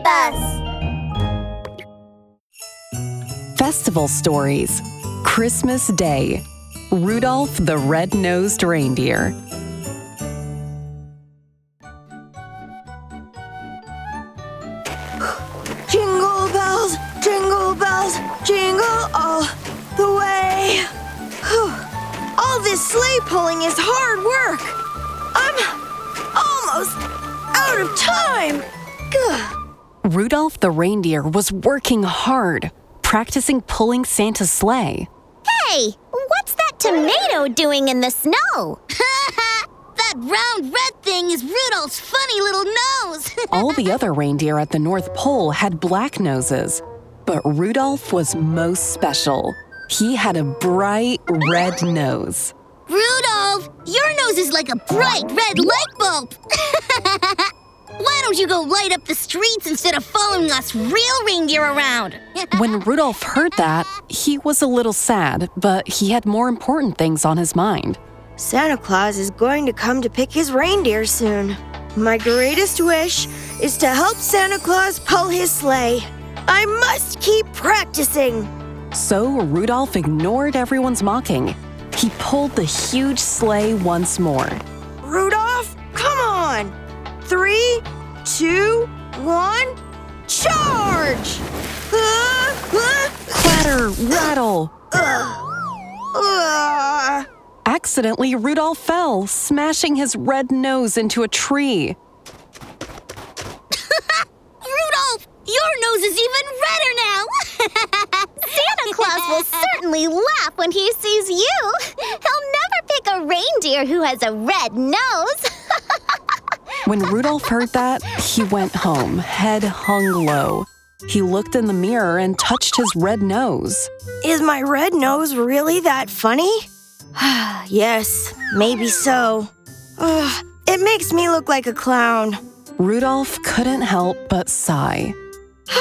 sleigh bus. Festival Stories Christmas Day Rudolph the Red-Nosed Reindeer. Jingle bells, jingle bells, jingle all the way. Whew. All this sleigh pulling is hard work. I'm almost out of time. Gah. Rudolph the reindeer was working hard, practicing pulling Santa's sleigh. Hey, what's that tomato doing in the snow? That round red thing is Rudolph's funny little nose. All the other reindeer at the North Pole had black noses, but Rudolph was most special. He had a bright red nose. Rudolph, your nose is like a bright red light bulb. Why don't you go light up the streets instead of following us real reindeer around? When Rudolph heard that, he was a little sad, but he had more important things on his mind. Santa Claus is going to come to pick his reindeer soon. My greatest wish is to help Santa Claus pull his sleigh. I must keep practicing. So Rudolph ignored everyone's mocking. He pulled the huge sleigh once more. Rudolph, ah. Accidentally, Rudolph fell, smashing his red nose into a tree. Rudolph, your nose is even redder now. Santa Claus will certainly laugh when he sees you. He'll never pick a reindeer who has a red nose. When Rudolph heard that, he went home, head hung low. He looked in the mirror and touched his red nose. Is my red nose really that funny? yes, maybe so. Ugh, it makes me look like a clown. Rudolph couldn't help but sigh.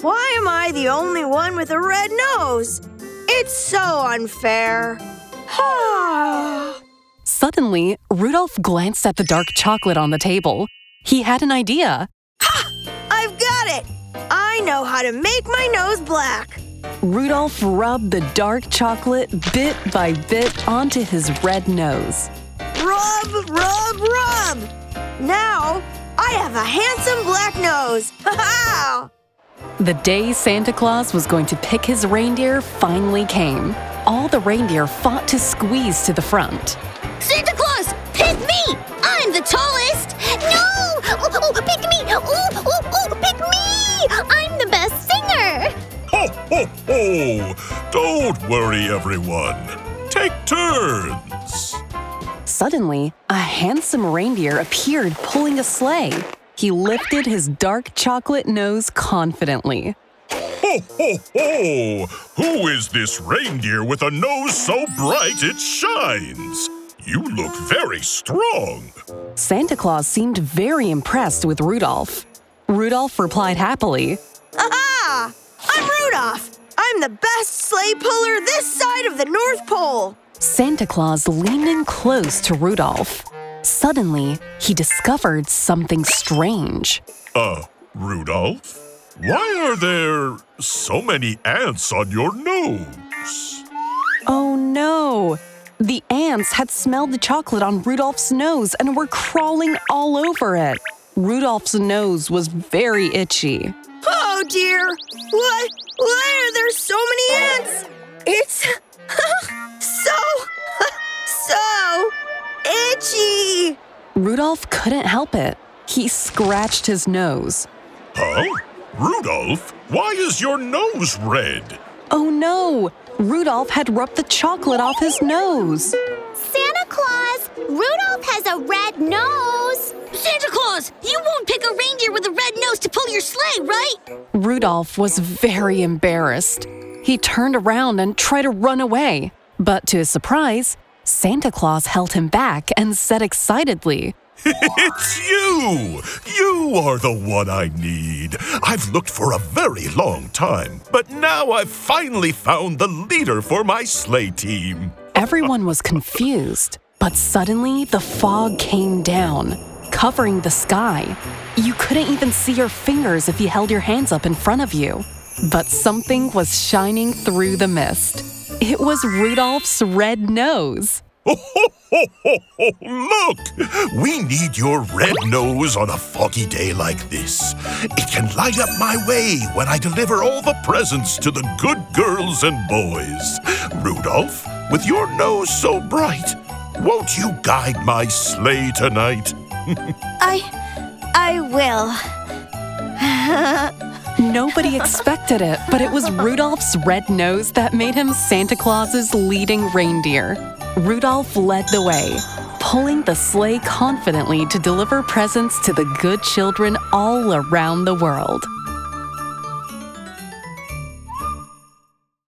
Why am I the only one with a red nose? It's so unfair. Suddenly, Rudolph glanced at the dark chocolate on the table. He had an idea. Know how to make my nose black. Rudolph rubbed the dark chocolate bit by bit onto his red nose. Rub, rub, rub! Now I have a handsome black nose. Ha ha! The day Santa Claus was going to pick his reindeer finally came. All the reindeer fought to squeeze to the front. Santa Claus, pick me! I'm the tallest! no! Ho, ho! Don't worry, everyone. Take turns. Suddenly, a handsome reindeer appeared pulling a sleigh. He lifted his dark chocolate nose confidently. Ho, ho, ho! Who is this reindeer with a nose so bright it shines? You look very strong. Santa Claus seemed very impressed with Rudolph. Rudolph replied happily, Aha! I'm Rudolph. I'm the best sleigh puller this side of the North Pole. Santa Claus leaned in close to Rudolph. Suddenly, he discovered something strange. Uh, Rudolph? Why are there so many ants on your nose? Oh no! The ants had smelled the chocolate on Rudolph's nose and were crawling all over it. Rudolph's nose was very itchy. Oh dear! What? Why are there so many ants? It's so, so itchy. Rudolph couldn't help it. He scratched his nose. Huh? Rudolph? Why is your nose red? Oh no! Rudolph had rubbed the chocolate off his nose. Santa Claus, Rudolph has a red nose. Santa Claus, you won't pick a reindeer with a red nose to pull your sleigh, right? Rudolph was very embarrassed. He turned around and tried to run away. But to his surprise, Santa Claus held him back and said excitedly, It's you! You are the one I need. I've looked for a very long time, but now I've finally found the leader for my sleigh team. Everyone was confused, but suddenly the fog came down, covering the sky. You couldn't even see your fingers if you held your hands up in front of you. But something was shining through the mist. It was Rudolph's red nose. Look! We need your red nose on a foggy day like this. It can light up my way when I deliver all the presents to the good girls and boys. Rudolph, with your nose so bright, won't you guide my sleigh tonight? I. I will. Nobody expected it, but it was Rudolph's red nose that made him Santa Claus's leading reindeer. Rudolph led the way, pulling the sleigh confidently to deliver presents to the good children all around the world.